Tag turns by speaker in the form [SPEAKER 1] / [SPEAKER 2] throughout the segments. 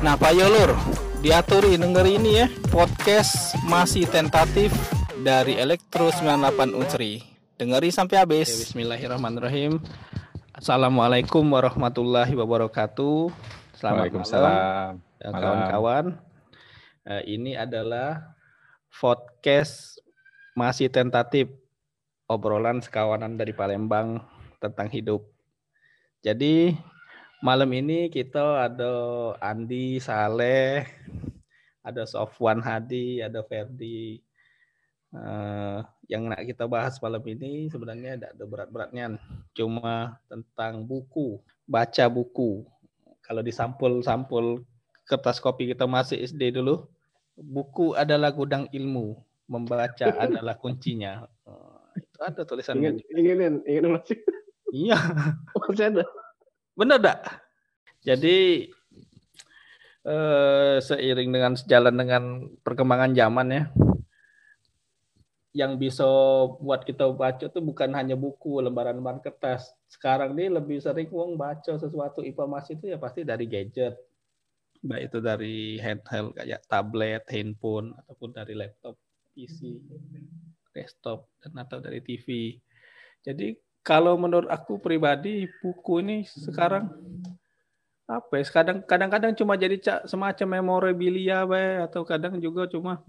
[SPEAKER 1] Nah, Pak Yolur, diaturi denger ini ya, podcast masih tentatif dari Elektro 98 Unsri. Dengeri sampai habis. Oke, Bismillahirrahmanirrahim. Assalamualaikum warahmatullahi wabarakatuh. Selamat malam, ya, kawan-kawan. Uh, ini adalah podcast masih tentatif obrolan sekawanan dari Palembang tentang hidup. Jadi malam ini kita ada Andi Saleh, ada Sofwan Hadi, ada Ferdi. Uh, yang nak kita bahas malam ini sebenarnya tidak ada berat-beratnya, cuma tentang buku, baca buku. Kalau di sampul-sampul kertas kopi kita masih SD dulu, buku adalah gudang ilmu, membaca adalah kuncinya. Uh, itu ada tulisannya.
[SPEAKER 2] Ingin, ingin, ingin masih.
[SPEAKER 1] Iya.
[SPEAKER 2] Masih ada.
[SPEAKER 1] Benar tak? Jadi eh, seiring dengan sejalan dengan perkembangan zaman ya, yang bisa buat kita baca itu bukan hanya buku, lembaran-lembaran kertas. Sekarang ini lebih sering uang baca sesuatu informasi itu ya pasti dari gadget, baik itu dari handheld kayak tablet, handphone ataupun dari laptop, PC, desktop dan atau dari TV. Jadi kalau menurut aku pribadi buku ini sekarang apa ya kadang-kadang cuma jadi semacam memorabilia be, atau kadang juga cuma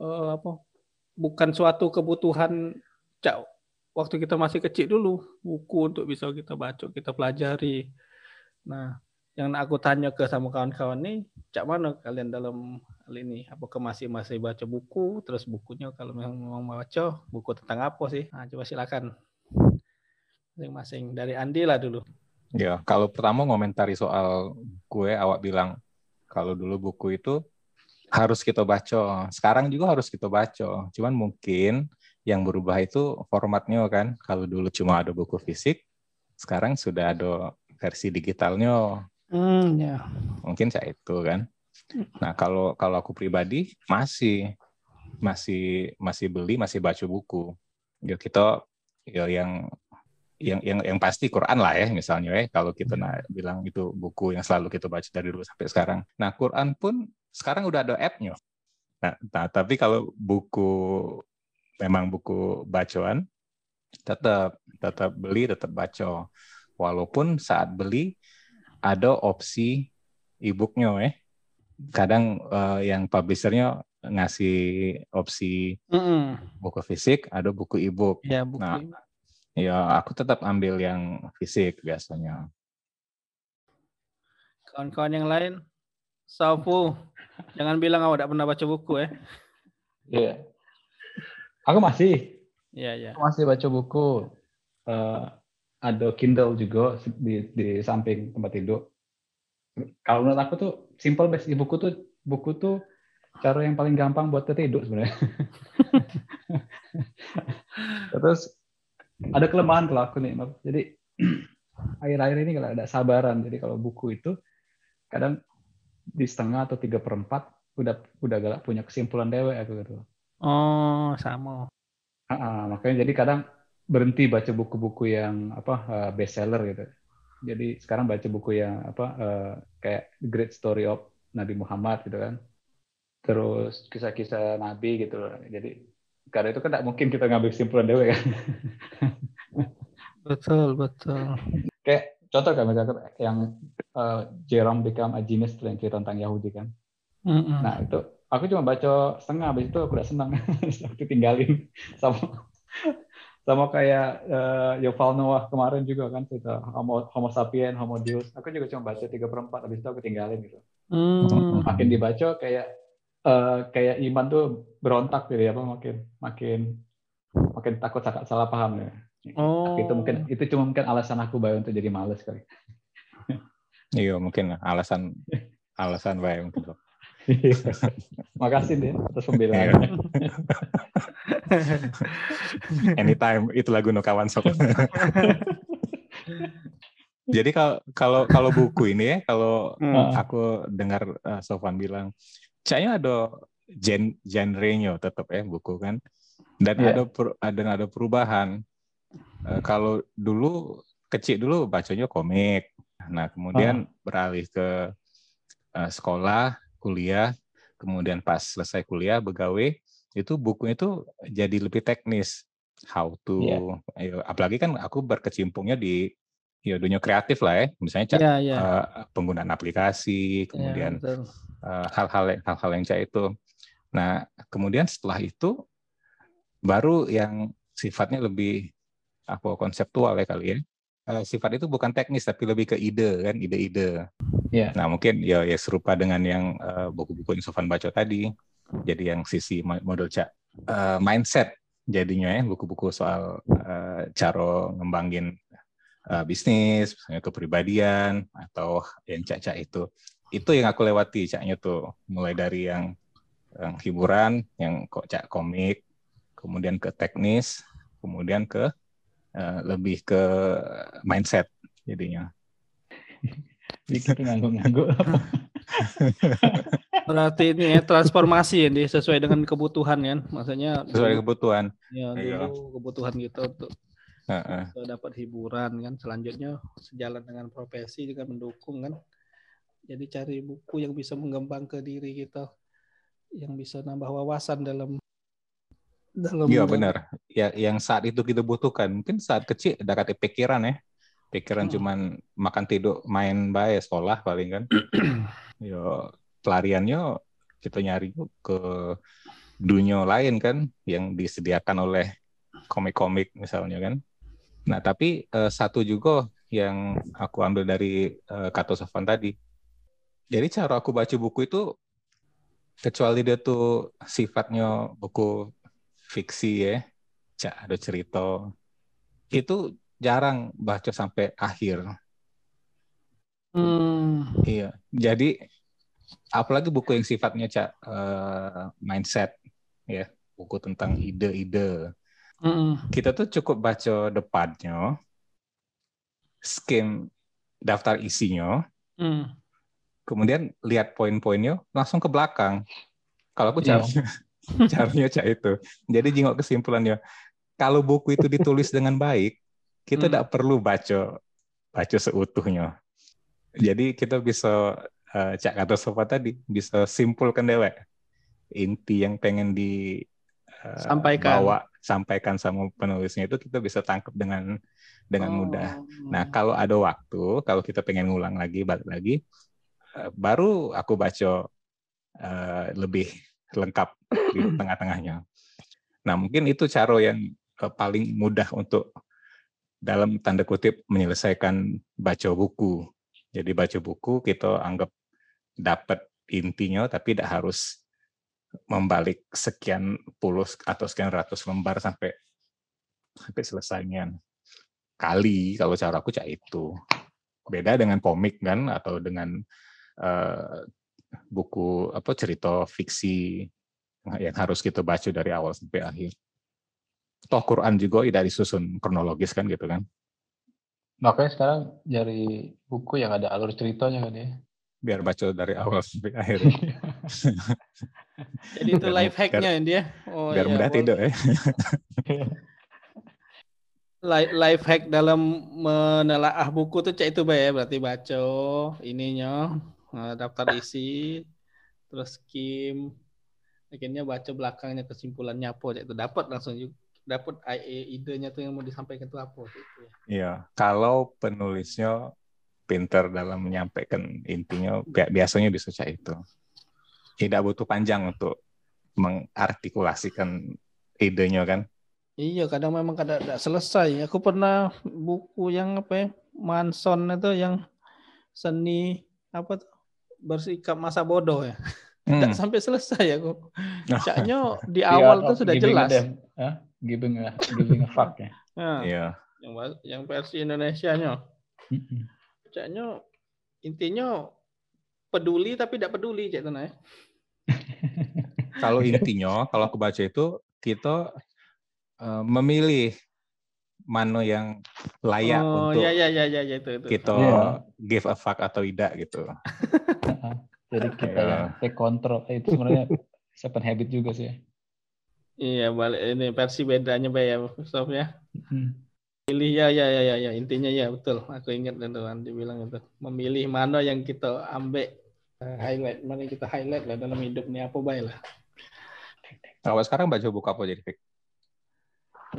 [SPEAKER 1] uh, apa bukan suatu kebutuhan cak waktu kita masih kecil dulu buku untuk bisa kita baca kita pelajari. Nah yang aku tanya ke sama kawan-kawan nih cak mana kalian dalam hal ini? Apakah masih masih baca buku? Terus bukunya kalau memang mau baca buku tentang apa sih? Nah coba silakan masing-masing. Dari Andi lah dulu.
[SPEAKER 3] Ya, kalau pertama ngomentari soal gue, awak bilang kalau dulu buku itu harus kita baca. Sekarang juga harus kita baca. Cuman mungkin yang berubah itu formatnya kan. Kalau dulu cuma ada buku fisik, sekarang sudah ada versi digitalnya.
[SPEAKER 1] Hmm, ya.
[SPEAKER 3] Mungkin saya itu kan. Nah, kalau kalau aku pribadi masih masih masih beli, masih baca buku. Ya kita ya yang yang yang yang pasti Quran lah ya misalnya ya kalau kita nah, bilang itu buku yang selalu kita baca dari dulu sampai sekarang. Nah Quran pun sekarang udah ada app-nya. Nah, nah tapi kalau buku memang buku bacaan tetap tetap beli tetap baca walaupun saat beli ada opsi e-booknya ya. Kadang uh, yang publishernya ngasih opsi mm -hmm. buku fisik, ada buku e-book.
[SPEAKER 1] Ya, buku
[SPEAKER 3] nah, Ya, aku tetap ambil yang fisik biasanya.
[SPEAKER 1] Kawan-kawan yang lain, Saufu, jangan bilang kamu tidak pernah baca buku ya.
[SPEAKER 2] Iya. Aku masih.
[SPEAKER 1] Iya, iya.
[SPEAKER 2] Aku masih baca buku. Uh, ada Kindle juga di, di samping tempat tidur. Kalau menurut aku tuh simple best buku tuh buku tuh cara yang paling gampang buat tidur sebenarnya. Terus ada kelemahan kalau aku nih jadi akhir-akhir ini kalau ada sabaran jadi kalau buku itu kadang di setengah atau tiga perempat udah udah gak punya kesimpulan dewe aku gitu.
[SPEAKER 1] Oh sama.
[SPEAKER 2] Uh, uh, makanya jadi kadang berhenti baca buku-buku yang apa uh, bestseller gitu. Jadi sekarang baca buku yang apa uh, kayak Great Story of Nabi Muhammad gitu kan. Terus kisah-kisah Nabi gitu. Loh jadi karena itu kan tidak mungkin kita ngambil kesimpulan dewe kan.
[SPEAKER 1] betul, betul.
[SPEAKER 2] Kayak contoh kan misalnya yang uh, Jerome become a genius yang cerita tentang Yahudi kan. Mm -hmm. Nah itu aku cuma baca setengah, habis itu aku udah senang, aku tinggalin sama sama kayak uh, Yuval Noah kemarin juga kan cerita Homo, Homo sapien, Homo Deus. Aku juga cuma baca tiga perempat, habis itu aku tinggalin gitu. Mm. Makin dibaca kayak uh, kayak iman tuh berontak gitu ya, apa makin makin makin takut salah, salah paham ya. Oh. Itu mungkin itu cuma mungkin alasan aku bayar untuk jadi males kali.
[SPEAKER 3] iya mungkin alasan alasan bayar mungkin.
[SPEAKER 2] Makasih deh atas pembelaannya.
[SPEAKER 3] Anytime itu lagu no kawan sok. Jadi kalau kalau kalau buku ini ya, kalau hmm. aku dengar uh, Sofan bilang kayaknya ada gen genrenya tetap ya buku kan dan yeah. ada per, ada ada perubahan uh, kalau dulu kecil dulu bacanya komik nah kemudian oh. beralih ke uh, sekolah, kuliah, kemudian pas selesai kuliah begawe itu bukunya itu jadi lebih teknis how to yeah. apalagi kan aku berkecimpungnya di ya dunia kreatif lah ya misalnya yeah, yeah. Uh, penggunaan aplikasi iya, kemudian yeah, hal-hal yang hal-hal yang cak itu nah kemudian setelah itu baru yang sifatnya lebih apa konseptual ya kali ya uh, sifat itu bukan teknis tapi lebih ke ide kan ide-ide yeah. nah mungkin ya ya serupa dengan yang uh, buku-buku yang Sofan baca tadi jadi yang sisi model cak uh, mindset jadinya ya buku-buku soal uh, cara ngembangin uh, bisnis, kepribadian atau yang cak-cak itu. Itu yang aku lewati caknya tuh, mulai dari yang, yang hiburan, yang kok cak komik, kemudian ke teknis, kemudian ke uh, lebih ke mindset jadinya.
[SPEAKER 2] Dikit ngangguk-ngangguk.
[SPEAKER 1] Berarti ini ya transformasi ini sesuai dengan kebutuhan kan, maksudnya
[SPEAKER 3] sesuai kebutuhan.
[SPEAKER 1] Ya, dulu iya. kebutuhan gitu untuk uh-uh. dapat hiburan kan. Selanjutnya sejalan dengan profesi juga mendukung kan. Jadi cari buku yang bisa mengembang ke diri kita, yang bisa nambah wawasan dalam
[SPEAKER 3] dalam. Iya benar. Ya, yang saat itu kita butuhkan. Mungkin saat kecil ada kata pikiran ya. Pikiran hmm. cuman makan tidur main baik sekolah paling kan. Yo pelariannya kita nyari ke dunia lain kan yang disediakan oleh komik-komik misalnya kan. Nah tapi uh, satu juga yang aku ambil dari uh, Kato Sofan tadi. Jadi cara aku baca buku itu kecuali dia tuh sifatnya buku fiksi ya, cak ada cerita, itu jarang baca sampai akhir. Hmm. Iya, jadi apalagi buku yang sifatnya cak uh, mindset ya buku tentang ide-ide mm. kita tuh cukup baca depannya skim daftar isinya mm. Kemudian lihat poin-poinnya langsung ke belakang kalau aku cara yeah. caranya cak itu jadi jingok kesimpulannya kalau buku itu ditulis dengan baik kita tidak mm. perlu baca baca seutuhnya jadi kita bisa uh, Cak kata Sofa tadi bisa simpulkan dewek inti yang pengen di uh, sampaikan bawa sampaikan sama penulisnya itu kita bisa tangkap dengan dengan oh. mudah. Nah kalau ada waktu, kalau kita pengen ngulang lagi, balik lagi, baru aku baca uh, lebih lengkap di tengah-tengahnya. Nah mungkin itu cara yang uh, paling mudah untuk dalam tanda kutip menyelesaikan baca buku. Jadi baca buku kita anggap dapat intinya tapi tidak harus membalik sekian puluh atau sekian ratus lembar sampai sampai selesainya kali kalau cara aku cak itu beda dengan komik kan atau dengan uh, buku apa cerita fiksi yang harus kita baca dari awal sampai akhir toh Quran juga tidak disusun kronologis kan gitu kan
[SPEAKER 2] makanya sekarang dari buku yang ada alur ceritanya kan ya
[SPEAKER 3] biar baca dari awal sampai akhir.
[SPEAKER 1] Jadi itu life hacknya dia.
[SPEAKER 3] Oh, biar iya, mudah tidur ya.
[SPEAKER 1] life hack dalam menelaah buku tuh cek itu ya berarti baca ininya eh, daftar isi terus skim akhirnya baca belakangnya kesimpulannya apa itu dapat langsung dapat idenya tuh yang mau disampaikan tuh apa gitu
[SPEAKER 3] ya. Iya, kalau penulisnya pinter dalam menyampaikan intinya biasanya bisa cak itu. Tidak butuh panjang untuk mengartikulasikan idenya kan?
[SPEAKER 1] Iya kadang memang kadang tidak selesai. Aku pernah buku yang apa ya Manson itu yang seni apa tuh bersikap masa bodoh ya tidak hmm. sampai selesai aku caknya di awal tuh sudah jelas
[SPEAKER 2] huh? giving a giving a fuck ya
[SPEAKER 3] yeah. yeah.
[SPEAKER 1] yang yang versi Indonesia nya Caknya intinya peduli tapi tidak peduli cek ya.
[SPEAKER 3] kalau intinya kalau aku baca itu kita uh, memilih mana yang layak oh, untuk
[SPEAKER 1] ya, ya, ya, ya, itu, itu.
[SPEAKER 3] kita yeah. give a fuck atau tidak gitu.
[SPEAKER 2] Jadi kita ya take control eh, itu sebenarnya seven habit juga sih.
[SPEAKER 1] Iya balik ini versi bedanya ya Sof ya. Hmm. Pilih ya ya ya ya ya intinya ya betul. Aku ingat dan Tuhan dibilang itu memilih mana yang kita ambil Uh, highlight, mana kita highlight lah dalam hidup ini apa baik lah.
[SPEAKER 3] Kalau sekarang baca buku apa jadi, Fik?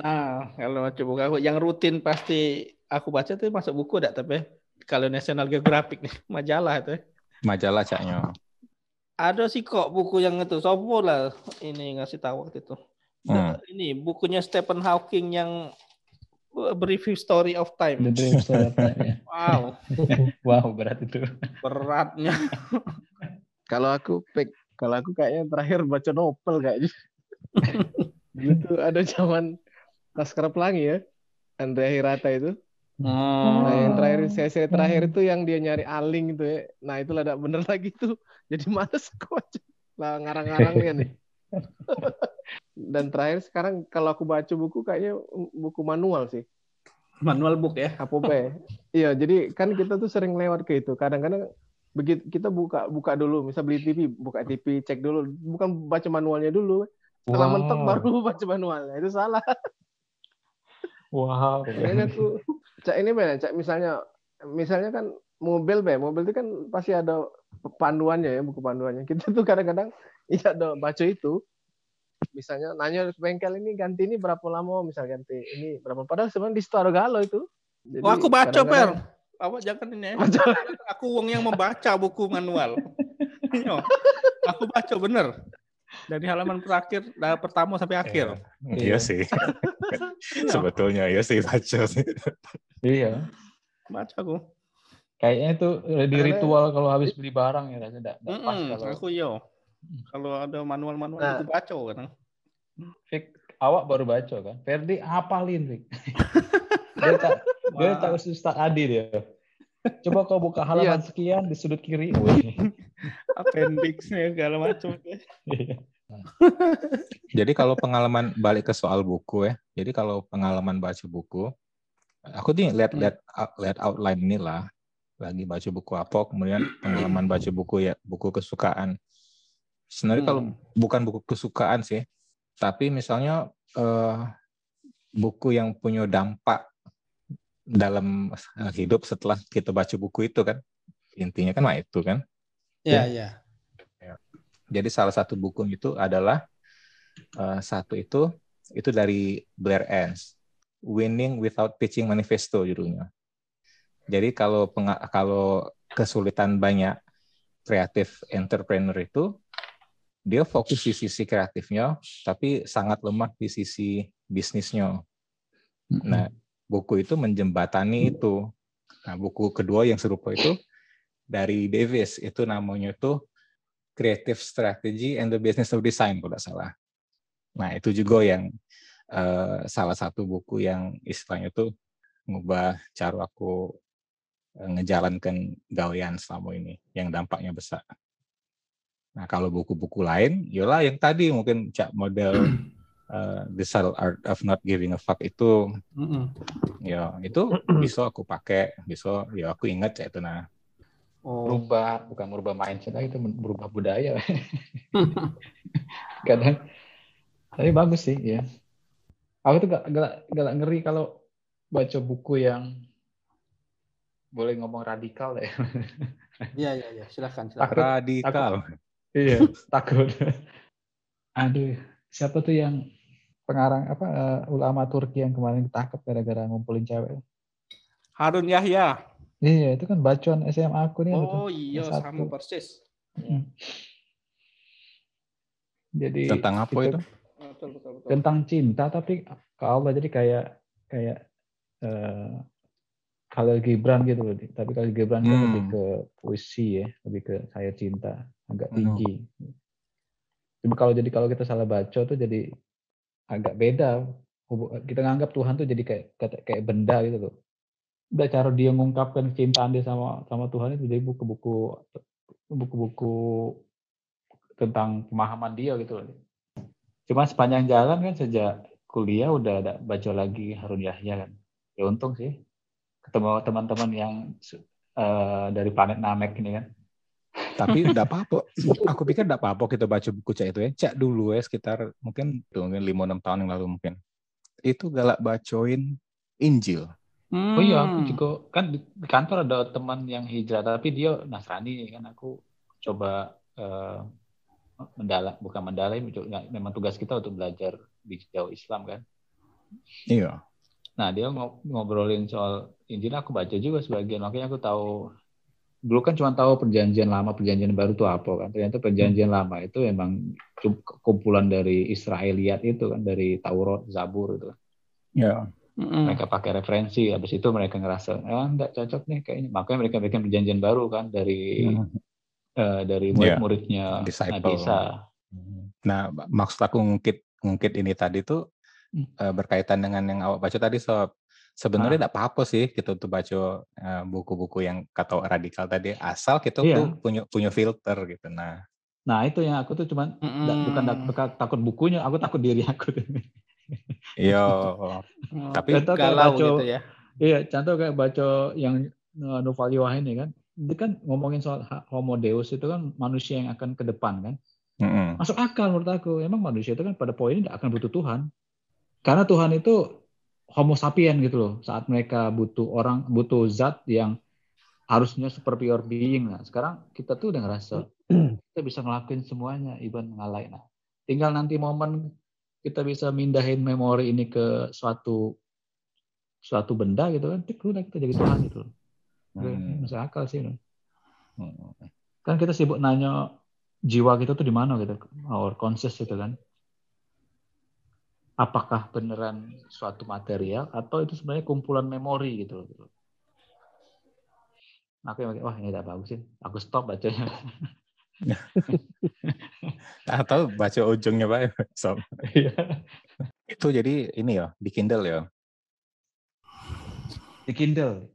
[SPEAKER 1] Nah, kalau baca buku aku, yang rutin pasti aku baca tuh masuk buku dak tapi kalau National Geographic nih majalah itu.
[SPEAKER 3] Majalah caknya.
[SPEAKER 1] Ada sih kok buku yang itu, sopo lah ini ngasih tahu waktu itu. Hmm. Ini bukunya Stephen Hawking yang Brief Story of Time.
[SPEAKER 2] The Brief Story of Time. Ya.
[SPEAKER 1] Wow.
[SPEAKER 2] wow, berat itu.
[SPEAKER 1] Beratnya.
[SPEAKER 4] kalau aku pick, kalau aku kayaknya terakhir baca novel kayaknya. gitu ada zaman Laskar Pelangi ya. Andrea Hirata itu. Hmm. Nah, yang terakhir sesi terakhir itu yang dia nyari aling itu ya. Nah, itu lah bener lagi tuh. Jadi males kok lah ngarang-ngarangnya nih. Dan terakhir sekarang kalau aku baca buku kayaknya buku manual sih.
[SPEAKER 1] Manual book ya?
[SPEAKER 4] Apa Iya, jadi kan kita tuh sering lewat ke itu. Kadang-kadang begitu kita buka buka dulu, misal beli TV, buka TV, cek dulu, bukan baca manualnya dulu. Setelah wow. mentok baru baca manualnya. Itu salah.
[SPEAKER 2] Wow.
[SPEAKER 4] Ini aku cak ini mana? Cak. Misalnya misalnya kan mobil be, mobil itu kan pasti ada panduannya ya, buku panduannya. Kita tuh kadang-kadang iya ada baca itu. Misalnya nanya ke bengkel ini ganti ini berapa lama? Misal ganti ini berapa. Padahal sebenarnya di store galau itu.
[SPEAKER 1] Jadi, oh, aku baca per. Apa jangan ini ya. aku uang yang membaca buku manual. Iya. aku baca bener. Dari halaman terakhir dari pertama sampai akhir.
[SPEAKER 3] Iya, iya sih sebetulnya ya sih baca sih
[SPEAKER 2] iya
[SPEAKER 1] baca aku
[SPEAKER 2] kayaknya itu di ritual kalau habis beli barang ya tidak
[SPEAKER 1] pas kalau aku yo kalau ada manual-manual nah, itu baca kan.
[SPEAKER 2] Fik, awak baru baca kan. Ferdi apalin Fik. dia tak dia tak Ustaz Adi dia. Coba kau buka halaman iya. sekian di sudut kiri.
[SPEAKER 1] Appendixnya segala macam.
[SPEAKER 3] Jadi kalau pengalaman balik ke soal buku ya. Jadi kalau pengalaman baca buku, aku nih lihat lihat lihat outline inilah lagi baca buku apa kemudian pengalaman baca buku ya buku kesukaan Sebenarnya hmm. kalau bukan buku kesukaan sih, tapi misalnya uh, buku yang punya dampak dalam hidup setelah kita baca buku itu kan, intinya kan itu kan.
[SPEAKER 1] Iya iya.
[SPEAKER 3] Ya. Jadi salah satu buku itu adalah uh, satu itu itu dari Blair Enns, Winning Without Pitching Manifesto judulnya. Jadi kalau kalau kesulitan banyak kreatif entrepreneur itu dia fokus di sisi kreatifnya, tapi sangat lemah di sisi bisnisnya. Nah, buku itu menjembatani itu. Nah, buku kedua yang serupa itu dari Davis, itu namanya itu Creative Strategy and the Business of Design, kalau tidak salah. Nah, itu juga yang uh, salah satu buku yang istilahnya itu mengubah cara aku uh, ngejalankan gawean selama ini, yang dampaknya besar. Nah kalau buku-buku lain, yolah yang tadi mungkin cak model uh, The Subtle Art of Not Giving a Fuck itu, mm ya itu bisa aku pakai, bisa ya aku ingat cak itu nah.
[SPEAKER 2] Oh. Berubah, bukan merubah mindset, itu berubah budaya. Kadang, tapi bagus sih ya. Aku tuh gak, gak, gak ngeri kalau baca buku yang boleh ngomong radikal ya.
[SPEAKER 1] Iya iya iya, silakan silakan.
[SPEAKER 3] Radikal.
[SPEAKER 2] Takut, iya takut aduh siapa tuh yang pengarang apa uh, ulama Turki yang kemarin ditangkap gara-gara ngumpulin cewek
[SPEAKER 1] Harun Yahya
[SPEAKER 2] iya itu kan bacaan SMA aku nih
[SPEAKER 1] oh iya sama persis hmm.
[SPEAKER 3] jadi tentang apa itu, itu?
[SPEAKER 2] Betul, betul, betul. tentang cinta tapi ke Allah jadi kayak kayak uh, Khalil Gibran gitu loh. Tapi Khalil Gibran kan hmm. kan lebih ke puisi ya, lebih ke saya cinta, agak tinggi. Hmm. Cuma kalau jadi kalau kita salah baca tuh jadi agak beda. Kita nganggap Tuhan tuh jadi kayak kayak benda gitu loh. Udah cara dia mengungkapkan cintaan dia sama sama Tuhan itu jadi buku-buku buku-buku tentang pemahaman dia gitu loh. Cuma sepanjang jalan kan sejak kuliah udah ada baca lagi Harun Yahya kan. Ya untung sih ketemu teman-teman yang uh, dari planet Namek ini kan.
[SPEAKER 3] Tapi tidak apa-apa. Aku pikir tidak apa-apa kita baca buku cak itu ya. Cak dulu ya sekitar mungkin mungkin lima enam tahun yang lalu mungkin. Itu galak bacoin Injil.
[SPEAKER 2] Hmm. Oh iya, aku juga kan di kantor ada teman yang hijrah tapi dia Nasrani kan aku coba uh, mendalam bukan mendalam memang tugas kita untuk belajar di jauh Islam kan.
[SPEAKER 3] Iya.
[SPEAKER 2] Nah dia ngobrolin soal Injil aku baca juga sebagian makanya aku tahu dulu kan cuma tahu perjanjian lama perjanjian baru itu apa kan. Ternyata perjanjian lama itu memang kumpulan dari Israeliat itu kan dari Taurat Zabur itu.
[SPEAKER 3] Ya
[SPEAKER 2] mereka pakai referensi habis itu mereka ngerasa ah enggak cocok nih kayaknya makanya mereka bikin perjanjian baru kan dari hmm. uh, dari iya. murid-muridnya
[SPEAKER 3] yeah. Nabi Isa nah maksud aku ngungkit ngungkit ini tadi tuh uh, berkaitan dengan yang awak baca tadi sob sebenarnya tidak ah. apa-apa sih kita tuh baca uh, buku-buku yang kata radikal tadi asal kita iya. tuh punya punya filter gitu nah
[SPEAKER 2] nah itu yang aku tuh cuman mm. bukan takut bukunya aku takut diri aku
[SPEAKER 3] iya. Tapi
[SPEAKER 2] contoh kayak baca gitu ya. Iya contoh kayak baca yang uh, Noval ini kan. Itu kan ngomongin soal homo deus itu kan manusia yang akan ke depan kan. Mm-hmm. masuk akal menurut aku. Emang manusia itu kan pada poin ini tidak akan butuh Tuhan. Karena Tuhan itu Homo sapien gitu loh. Saat mereka butuh orang butuh zat yang harusnya super pure being nah sekarang kita tuh udah ngerasa kita bisa ngelakuin semuanya even ngalahin nah tinggal nanti momen kita bisa mindahin memori ini ke suatu suatu benda gitu kan tik udah kita jadi Tuhan gitu loh hmm. masuk akal sih loh. Hmm. kan kita sibuk nanya jiwa kita tuh di mana gitu our conscious gitu kan apakah beneran suatu material atau itu sebenarnya kumpulan memori gitu loh. Aku yang wah ini tidak bagus sih. Aku stop bacanya.
[SPEAKER 3] atau baca ujungnya pak so. Iya. itu jadi ini ya di Kindle ya
[SPEAKER 2] di Kindle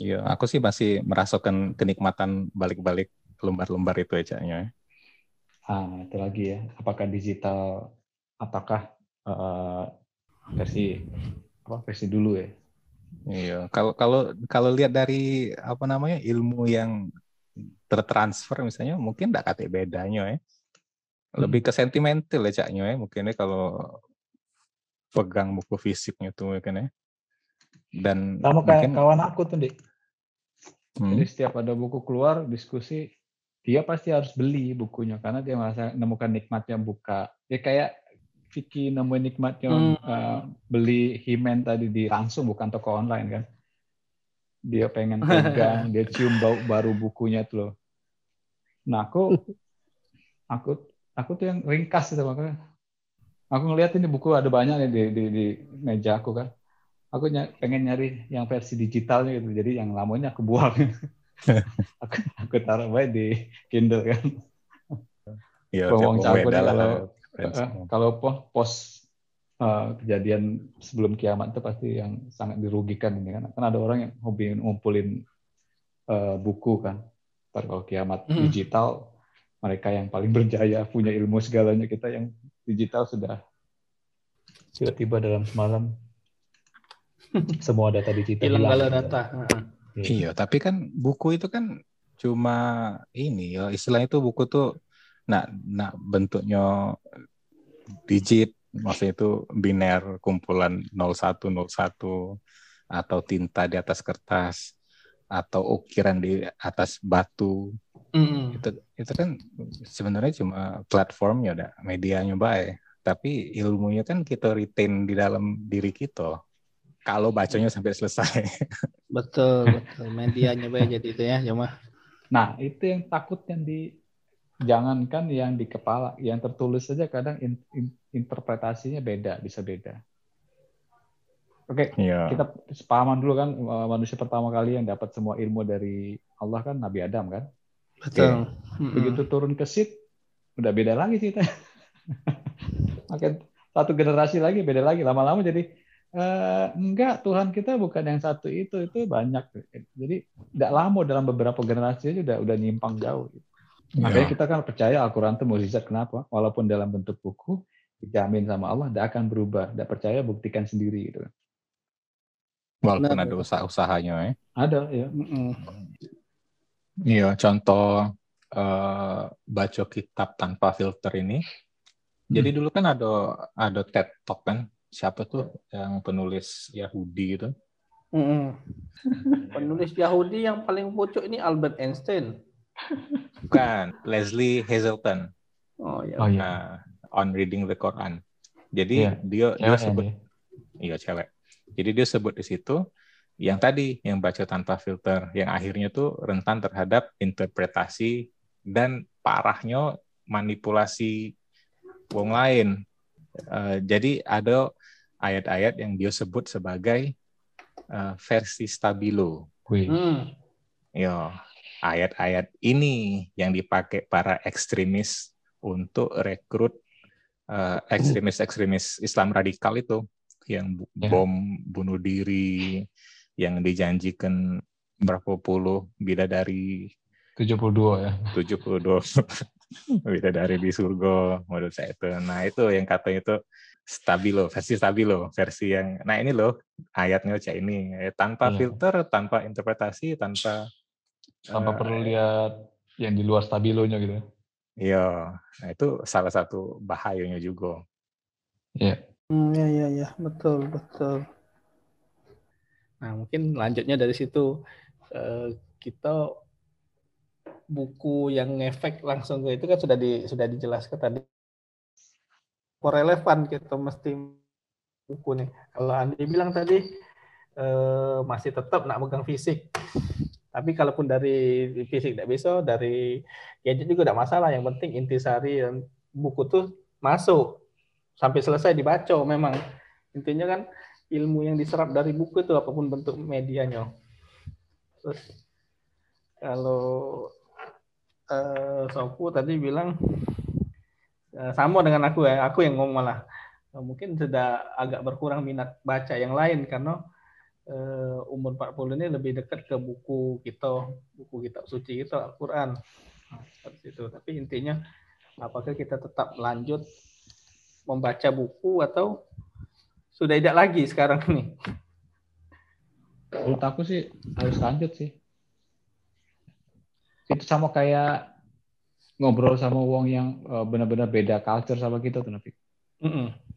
[SPEAKER 3] iya aku sih masih merasakan kenikmatan balik-balik lembar-lembar itu aja ya
[SPEAKER 2] ah itu lagi ya apakah digital apakah uh, versi apa versi dulu ya.
[SPEAKER 3] Iya, kalau kalau kalau lihat dari apa namanya ilmu yang tertransfer misalnya mungkin tidak kata bedanya ya. Lebih ke sentimental ya caknya ya mungkin ya kalau pegang buku fisiknya tuh mungkin ya. Dan
[SPEAKER 2] sama kayak mungkin, kawan aku tuh, Dik. Hmm. Jadi setiap ada buku keluar diskusi dia pasti harus beli bukunya karena dia merasa menemukan nikmatnya buka. Ya kayak Vicky nemuin nikmatnya hmm. uh, beli himen tadi di langsung bukan toko online kan. Dia pengen pegang, dia cium bau baru bukunya tuh loh. Nah aku aku aku tuh yang ringkas itu makanya. Aku ngeliat ini buku ada banyak nih di, di, di meja aku kan. Aku ny pengen nyari yang versi digitalnya gitu. Jadi yang lamanya aku buang. aku, aku taruh baik di Kindle kan.
[SPEAKER 3] Iya, kalau
[SPEAKER 2] Uh, kalau pos uh, kejadian sebelum kiamat itu pasti yang sangat dirugikan ini kan. Kan ada orang yang hobi ngumpulin uh, buku kan. Ntar kalau kiamat mm. digital, mereka yang paling berjaya punya ilmu segalanya kita yang digital sudah sudah tiba dalam semalam. Semua data digital
[SPEAKER 1] hilang. Hilang data.
[SPEAKER 3] Iya. iya, tapi kan buku itu kan cuma ini ya istilahnya itu buku tuh nah nah bentuknya digit maksudnya itu biner kumpulan 0101 atau tinta di atas kertas atau ukiran di atas batu. Mm. itu itu kan sebenarnya cuma platformnya udah medianya baik. Tapi ilmunya kan kita retain di dalam diri kita. Kalau bacanya sampai selesai.
[SPEAKER 1] Betul betul. Medianya baik jadi itu ya cuma
[SPEAKER 2] nah itu yang takut yang di jangankan yang di kepala, yang tertulis saja kadang in, in, interpretasinya beda, bisa beda. Oke, okay, yeah. kita sepahaman dulu kan manusia pertama kali yang dapat semua ilmu dari Allah kan Nabi Adam kan.
[SPEAKER 1] Betul.
[SPEAKER 2] Okay. Begitu turun ke sit, udah beda lagi kita. Makin satu generasi lagi beda lagi, lama-lama jadi Uh, enggak Tuhan kita bukan yang satu itu itu banyak jadi tidak lama dalam beberapa generasi aja udah udah nyimpang jauh Makanya ya. kita kan percaya Al-Quran itu mukjizat. Kenapa? Walaupun dalam bentuk buku, dijamin sama Allah, tidak akan berubah. Tidak percaya, buktikan sendiri. Gitu.
[SPEAKER 3] Walaupun nah, ada usaha-usahanya ya.
[SPEAKER 2] Ada, ya.
[SPEAKER 3] Iya, contoh uh, baca kitab tanpa filter ini. Hmm. Jadi dulu kan ada ada TED Talk kan, siapa tuh yang penulis Yahudi itu?
[SPEAKER 1] Mm -hmm. penulis Yahudi yang paling pucuk ini Albert Einstein.
[SPEAKER 3] Bukan, Leslie Hazelton.
[SPEAKER 1] Oh iya.
[SPEAKER 2] Oh iya.
[SPEAKER 3] Uh, on reading the Quran. Jadi
[SPEAKER 2] Iya.
[SPEAKER 3] dia dia
[SPEAKER 2] Cewek
[SPEAKER 3] sebut
[SPEAKER 2] ini.
[SPEAKER 3] iya cewek. Jadi dia sebut di situ yang tadi yang baca tanpa filter, yang akhirnya tuh rentan terhadap interpretasi dan parahnya manipulasi wong lain. Eh, jadi ada ayat-ayat yang dia sebut sebagai eh, versi stabilo.
[SPEAKER 2] Wih.
[SPEAKER 1] Hmm.
[SPEAKER 3] Yo, ayat-ayat ini yang dipakai para ekstremis untuk rekrut eh, ekstremis-ekstremis Islam radikal itu yang
[SPEAKER 2] Ya.
[SPEAKER 3] bom bunuh diri yang dijanjikan berapa puluh bidadari
[SPEAKER 2] 72 ya.
[SPEAKER 3] 72 bidadari di surga menurut saya itu. Nah, itu yang katanya itu stabilo, versi stabilo, versi yang nah ini loh ayatnya cak ini Eh, tanpa
[SPEAKER 2] Iya.
[SPEAKER 3] filter, tanpa interpretasi, tanpa
[SPEAKER 2] Tanpa
[SPEAKER 3] eh,
[SPEAKER 2] perlu lihat yang di luar stabilonya gitu.
[SPEAKER 3] Iya, nah itu salah satu bahayanya juga.
[SPEAKER 2] Iya.
[SPEAKER 1] Hmm, ya ya ya, betul betul. Nah, mungkin lanjutnya dari situ eh, kita buku yang ngefek langsung ke itu kan sudah di sudah dijelaskan tadi. Kok relevan kita mesti buku nih. Kalau Andi bilang tadi eh, masih tetap nak megang fisik. Tapi kalaupun dari fisik tidak bisa, dari gadget juga tidak masalah. Yang penting intisari dan buku tuh masuk. Sampai selesai dibaca memang. Intinya kan ilmu yang diserap dari buku itu apa pun bentuk medianya. Terus kalau eh, Sofu tadi bilang eh, sama dengan aku ya. Aku yang ngomong malah. Mungkin sudah agak berkurang minat baca yang lain karena eh, umur 40 ini lebih dekat ke buku kita buku kitab suci kita Al-Quran Nah, seperti itu tapi intinya apakah kita tetap lanjut membaca buku atau sudah tidak lagi sekarang nih?
[SPEAKER 2] Menurut aku sih harus lanjut sih. Itu sama kayak ngobrol sama wong yang eh, benar-benar beda culture sama kita tuh Nafik.
[SPEAKER 1] Mm-mm.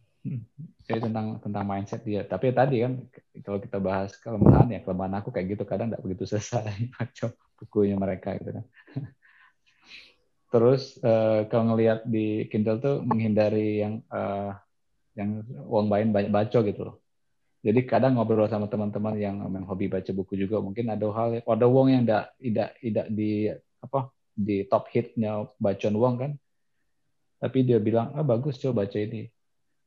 [SPEAKER 2] Jadi tentang tentang mindset dia. Tapi tadi kan kalau kita bahas kelemahan ya kelemahan aku kayak gitu kadang nggak begitu selesai baca bukunya mereka gitu kan. Terus eh, kalau ngelihat di Kindle tuh menghindari yang eh, yang wong lain banyak baca gitu loh. Jadi kadang ngobrol sama teman-teman yang memang hobi baca buku juga mungkin ada hal ada wong yang tidak tidak tidak di apa di top hitnya bacaan wong kan. Tapi dia bilang, ah bagus coba baca ini.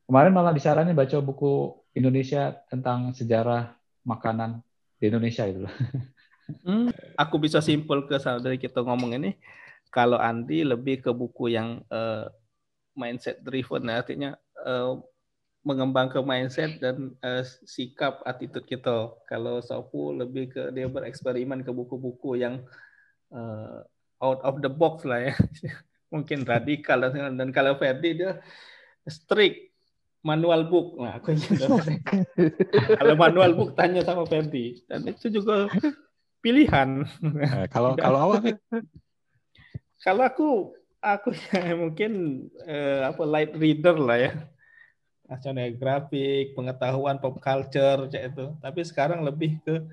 [SPEAKER 2] Kemarin malah disaranin baca buku Indonesia tentang sejarah makanan di Indonesia itu.
[SPEAKER 1] Hmm, aku bisa simpul ke dari kita ngomong ini, kalau Andi lebih ke buku yang eh, mindset driven, ya, artinya eh, mengembang ke mindset dan eh, sikap attitude kita. Kalau Sofu lebih ke dia bereksperimen ke buku-buku yang eh, out of the box lah ya, mungkin radikal dan, dan kalau Ferdi dia strict manual book. Nah, aku ingin kalau manual book tanya sama Ferdi dan itu juga pilihan.
[SPEAKER 3] Eh, kalau kalau awal Fik?
[SPEAKER 1] Kalau aku aku ya mungkin eh, apa light reader lah ya. Nasional grafik, pengetahuan pop culture cak itu. Tapi sekarang lebih ke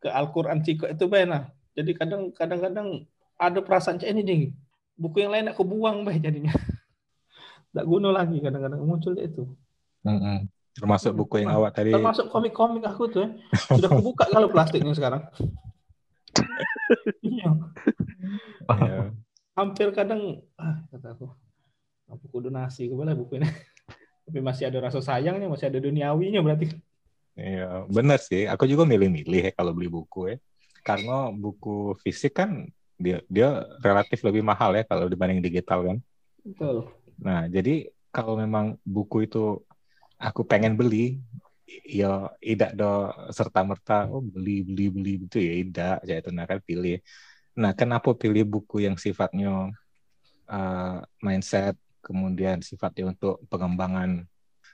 [SPEAKER 1] ke Al-Qur'an Ciko itu benar. Jadi kadang kadang-kadang ada perasaan ini ding. Buku yang lain aku buang bah jadinya. Tak guna lagi kadang-kadang muncul itu.
[SPEAKER 3] Mm-mm. termasuk buku yang awak tadi
[SPEAKER 1] Termasuk komik-komik aku tuh ya. Sudah aku buka kalau plastiknya sekarang. Iya.
[SPEAKER 3] ya,
[SPEAKER 1] hampir kadang ah kata aku aku kudu nasi ke boleh buku ini tapi masih ada rasa sayangnya masih ada duniawinya berarti
[SPEAKER 3] Iya, benar sih. Aku juga milih-milih ya kalau beli buku ya. Karena buku fisik kan dia dia relatif lebih mahal ya kalau dibanding digital kan.
[SPEAKER 1] betul
[SPEAKER 3] Nah, jadi kalau memang buku itu aku pengen beli, ya tidak do serta merta oh beli beli beli gitu ya tidak, ya itu kan pilih. Nah, kenapa pilih buku yang sifatnya uh, mindset, kemudian sifatnya untuk pengembangan?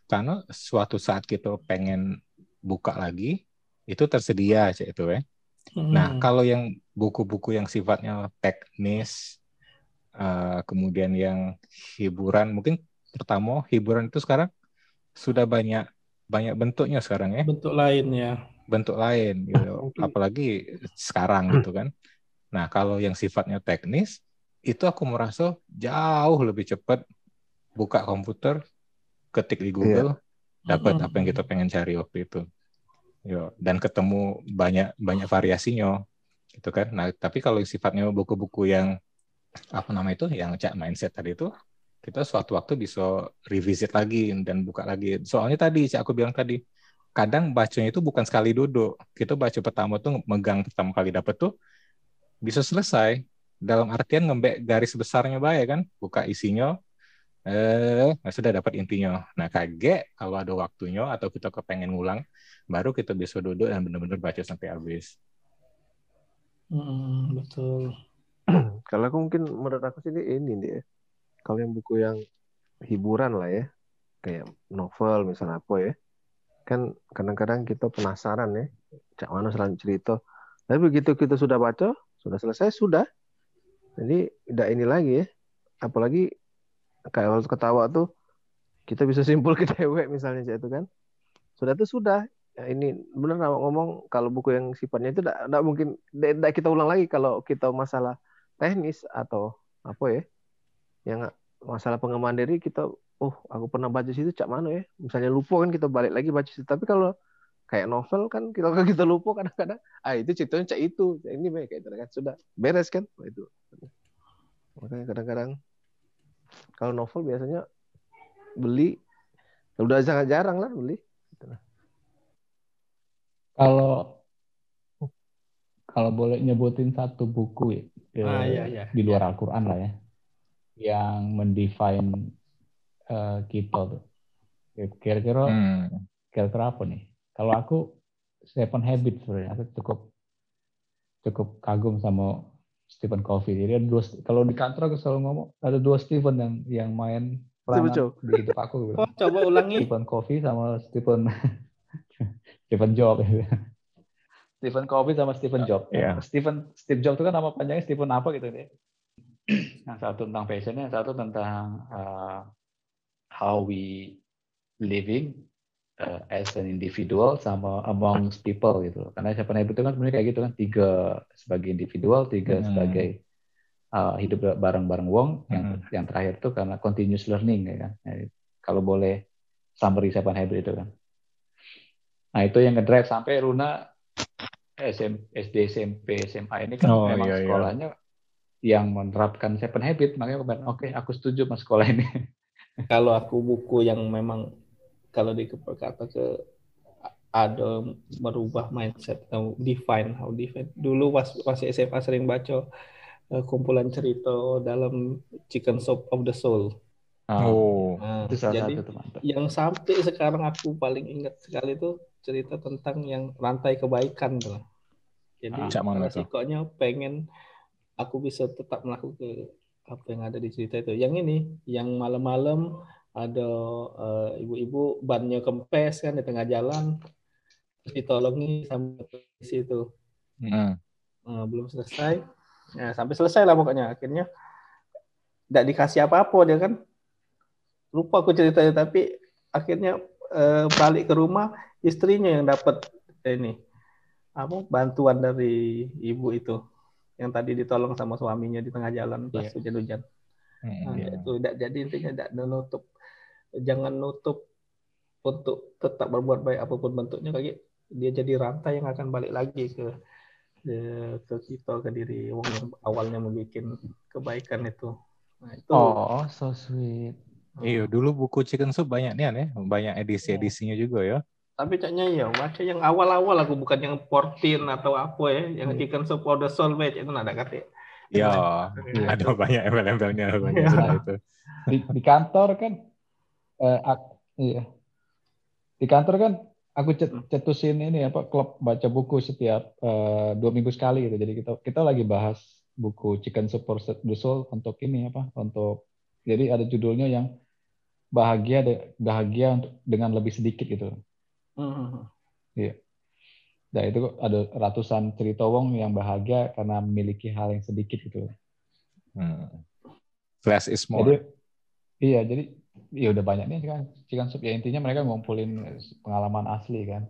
[SPEAKER 3] Karena suatu saat kita pengen buka lagi, itu tersedia cek itu ya. Nah,
[SPEAKER 1] Hmm.
[SPEAKER 3] kalau yang buku-buku yang sifatnya teknis, uh, kemudian yang hiburan, mungkin pertama hiburan itu sekarang sudah banyak banyak bentuknya sekarang ya,
[SPEAKER 1] bentuk lainnya
[SPEAKER 3] bentuk lain gitu. Apalagi sekarang gitu kan. Nah, kalau yang sifatnya teknis, itu aku merasa jauh lebih cepat buka komputer, ketik di Google, yeah. dapat apa yang kita pengen cari waktu itu. Yo, dan ketemu banyak banyak variasinya gitu kan. Nah, tapi kalau sifatnya buku-buku yang apa nama itu yang cak mindset tadi itu kita suatu waktu bisa revisit lagi dan buka lagi. Soalnya tadi cak aku bilang tadi kadang bacanya itu bukan sekali duduk. Kita baca pertama tuh megang pertama kali dapat tuh bisa selesai dalam artian ngembek garis besarnya baik kan, buka isinya eh nah sudah dapat intinya. Nah kaget kalau ada waktunya atau kita kepengen ngulang, baru kita bisa duduk dan benar-benar baca sampai habis.
[SPEAKER 4] Hmm, betul. kalau aku mungkin menurut aku sih ini nih, kalau yang buku yang hiburan lah ya, kayak novel misalnya apa ya, kan kadang-kadang kita penasaran ya, cak mana selanjutnya cerita. Tapi begitu kita sudah baca, sudah selesai, sudah. Jadi tidak ini lagi ya. Apalagi kayak waktu ketawa tuh kita bisa simpul ke dewek misalnya itu kan sudah tuh sudah ya, ini benar ngomong kalau buku yang sifatnya itu tidak mungkin tidak kita ulang lagi kalau kita masalah teknis atau apa ya yang masalah pengembangan diri kita oh aku pernah baca situ cak mana ya. Misalnya lupa kan kita balik lagi baca situ. Tapi kalau kayak novel kan kita kita lupa kadang-kadang. Ah itu ceritanya cak itu. Ini baik kayak kan. Sudah beres kan? Itu. Makanya kadang-kadang kalau novel biasanya beli udah sangat jarang lah beli.
[SPEAKER 2] Kalau kalau boleh nyebutin satu buku ya, ah, iya. di luar. Al-Quran lah ya, yang mendefine uh, kita tuh. Kira-kira hmm. kira-kira apa nih? Kalau aku Seven Habits sebenarnya aku cukup cukup kagum sama Stephen Covey. Jadi ada dua, kalau di kantor aku selalu ngomong ada dua Stephen yang yang main peranan di hidup aku.
[SPEAKER 1] Oh, coba ulangi.
[SPEAKER 2] Stephen Covey sama Stephen Stephen Jobs. Stephen Covey sama Stephen Jobs. Yeah. Stephen Steve Jobs itu kan nama panjangnya Stephen apa gitu deh. Yang satu tentang passionnya, yang satu tentang uh, how we living uh, as an individual sama amongst people gitu. Karena siapa itu kan sebenarnya kayak gitu kan tiga sebagai individual, tiga hmm. sebagai uh, hidup bareng-bareng wong, hmm. yang yang terakhir tuh karena continuous learning ya kan. Jadi, kalau boleh summary seven habit itu kan. Nah itu yang ngedrive sampai Runa SM, SD, SMP, SMA ini kan oh, memang iya, iya. sekolahnya iya. Yang menerapkan seven habit, makanya oke okay, aku setuju mas sekolah ini.
[SPEAKER 1] Kalau aku buku yang memang kalau di kata ke ada merubah mindset atau define how define dulu pas masih SMA sering baca uh, kumpulan cerita dalam Chicken Soup of the Soul.
[SPEAKER 2] Oh,
[SPEAKER 1] nah, itu salah jadi satu teman. yang sampai sekarang aku paling ingat sekali itu cerita tentang yang rantai kebaikan tuh. Jadi ah, resikonya pengen aku bisa tetap melakukan apa yang ada di cerita itu. Yang ini, yang malam-malam ada uh, ibu-ibu bannya kempes kan di tengah jalan terus ditolongi sama polisi itu. Hmm. uh, belum selesai. Ya, sampai selesai lah pokoknya. Akhirnya tidak dikasih apa-apa dia kan. Lupa aku ceritanya tapi akhirnya uh, balik ke rumah istrinya yang dapat ini apa bantuan dari ibu itu yang tadi ditolong sama suaminya di tengah jalan pas yeah. hujan-hujan. Hmm, nah, yeah. itu tidak jadi intinya tidak menutup jangan nutup untuk tetap berbuat baik apa pun bentuknya lagi dia jadi rantai yang akan balik lagi ke ke kita ke diri wong yang awalnya membuat kebaikan itu.
[SPEAKER 2] Nah, itu. Oh, so sweet.
[SPEAKER 3] Iya, dulu buku Chicken Soup banyak nih ya, banyak edisi-edisinya juga ya.
[SPEAKER 1] Tapi caknya ya, baca yang awal-awal aku bukan yang portin atau apa ya, yang Chicken Soup for the Soul itu ada kata.
[SPEAKER 3] Ya, ada banyak embel-embelnya banyak ya. itu.
[SPEAKER 2] Di, di kantor kan eh, ak, iya. di kantor kan aku cet, hmm. cetusin ini apa klub baca buku setiap uh, dua minggu sekali gitu jadi kita kita lagi bahas buku Chicken Support the Soul untuk ini apa untuk jadi ada judulnya yang bahagia bahagia untuk dengan lebih sedikit gitu mm-hmm. iya nah itu ada ratusan cerita wong yang bahagia karena memiliki hal yang sedikit gitu
[SPEAKER 3] hmm. less is more
[SPEAKER 2] jadi, iya jadi ya udah banyak nih kan chicken soup ya intinya mereka ngumpulin pengalaman asli kan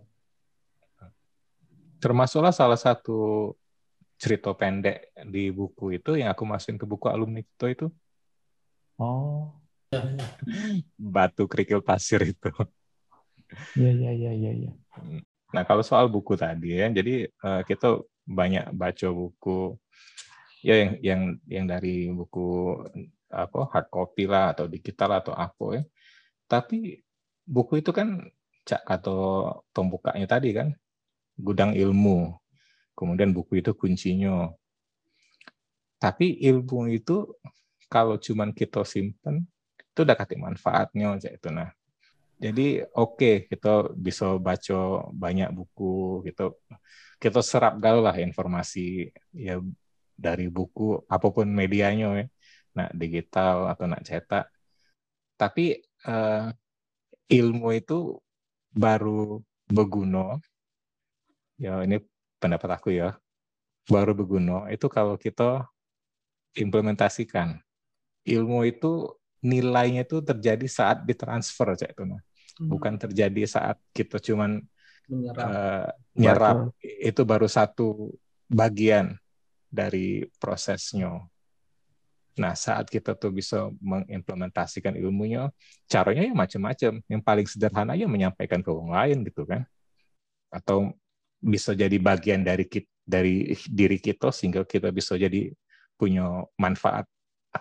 [SPEAKER 3] termasuklah salah satu cerita pendek di buku itu yang aku masukin ke buku alumni itu itu.
[SPEAKER 2] Oh.
[SPEAKER 3] Batu kerikil pasir itu.
[SPEAKER 2] Iya iya iya iya. Ya.
[SPEAKER 3] Nah kalau soal buku tadi ya, jadi uh, kita banyak baca buku ya yang yang yang dari buku apa hard copy lah atau digital atau apa ya. Tapi buku itu kan cak atau pembukanya tadi kan gudang ilmu. Kemudian buku itu kuncinya. Tapi ilmu itu kalau cuman kita simpen itu udah kasih manfaatnya cak itu nah. Jadi oke okay, kita bisa baca banyak buku gitu. Kita serap gaul lah informasi ya dari buku apa pun medianya ya. Nah, digital atau nak cetak. Tapi uh, ilmu itu baru berguna. Ya, ini pendapat aku ya. Baru berguna itu kalau kita implementasikan. Ilmu itu nilainya itu terjadi saat ditransfer cek itu nah. Hmm. Bukan terjadi saat kita cuman menyerap. Uh, nyerap. Itu baru satu bagian dari prosesnya. Nah, saat kita tuh bisa mengimplementasikan ilmunya, caranya ya macam-macam. Yang paling sederhana ya menyampaikan ke orang lain gitu kan. Atau bisa jadi bagian dari dari diri kita sehingga kita bisa jadi punya manfaat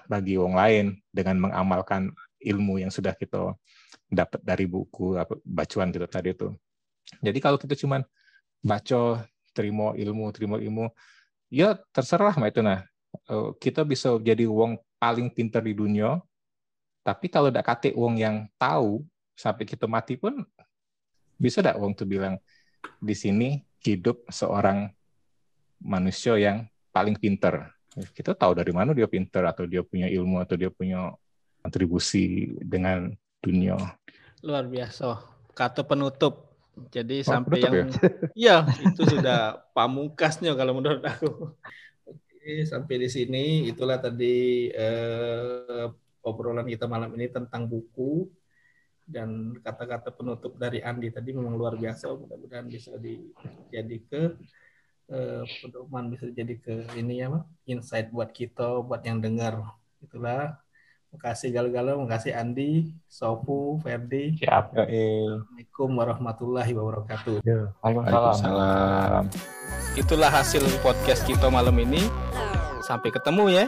[SPEAKER 3] bagi orang lain dengan mengamalkan ilmu yang sudah kita dapat dari buku bacaan kita tadi itu. Jadi kalau kita cuman baca terima ilmu terima ilmu ya terserah mah itu nah kita bisa jadi uang paling pintar di dunia, tapi kalau tidak kate uang yang tahu sampai kita mati pun bisa tidak uang tuh bilang di sini hidup seorang manusia yang paling pintar. Kita tahu dari mana dia pintar atau dia punya ilmu atau dia punya kontribusi dengan dunia.
[SPEAKER 1] Luar biasa. Kata penutup. Jadi oh, sampai yang ya? ya itu sudah pamungkasnya kalau menurut aku sampai di sini itulah tadi eh, obrolan kita malam ini tentang buku dan kata-kata penutup dari Andi tadi memang luar biasa. Mudah-mudahan bisa dijadi ke eh, pedoman bisa jadi ke ini ya, insight buat kita, buat yang dengar. Itulah. Makasih Gal-Galo, makasih Andi, Sofu, Ferdi.
[SPEAKER 3] Siap.
[SPEAKER 1] Assalamualaikum warahmatullahi wabarakatuh.
[SPEAKER 2] Ya, Waalaikumsalam.
[SPEAKER 1] Itulah hasil podcast kita malam ini. Sampai ketemu ya.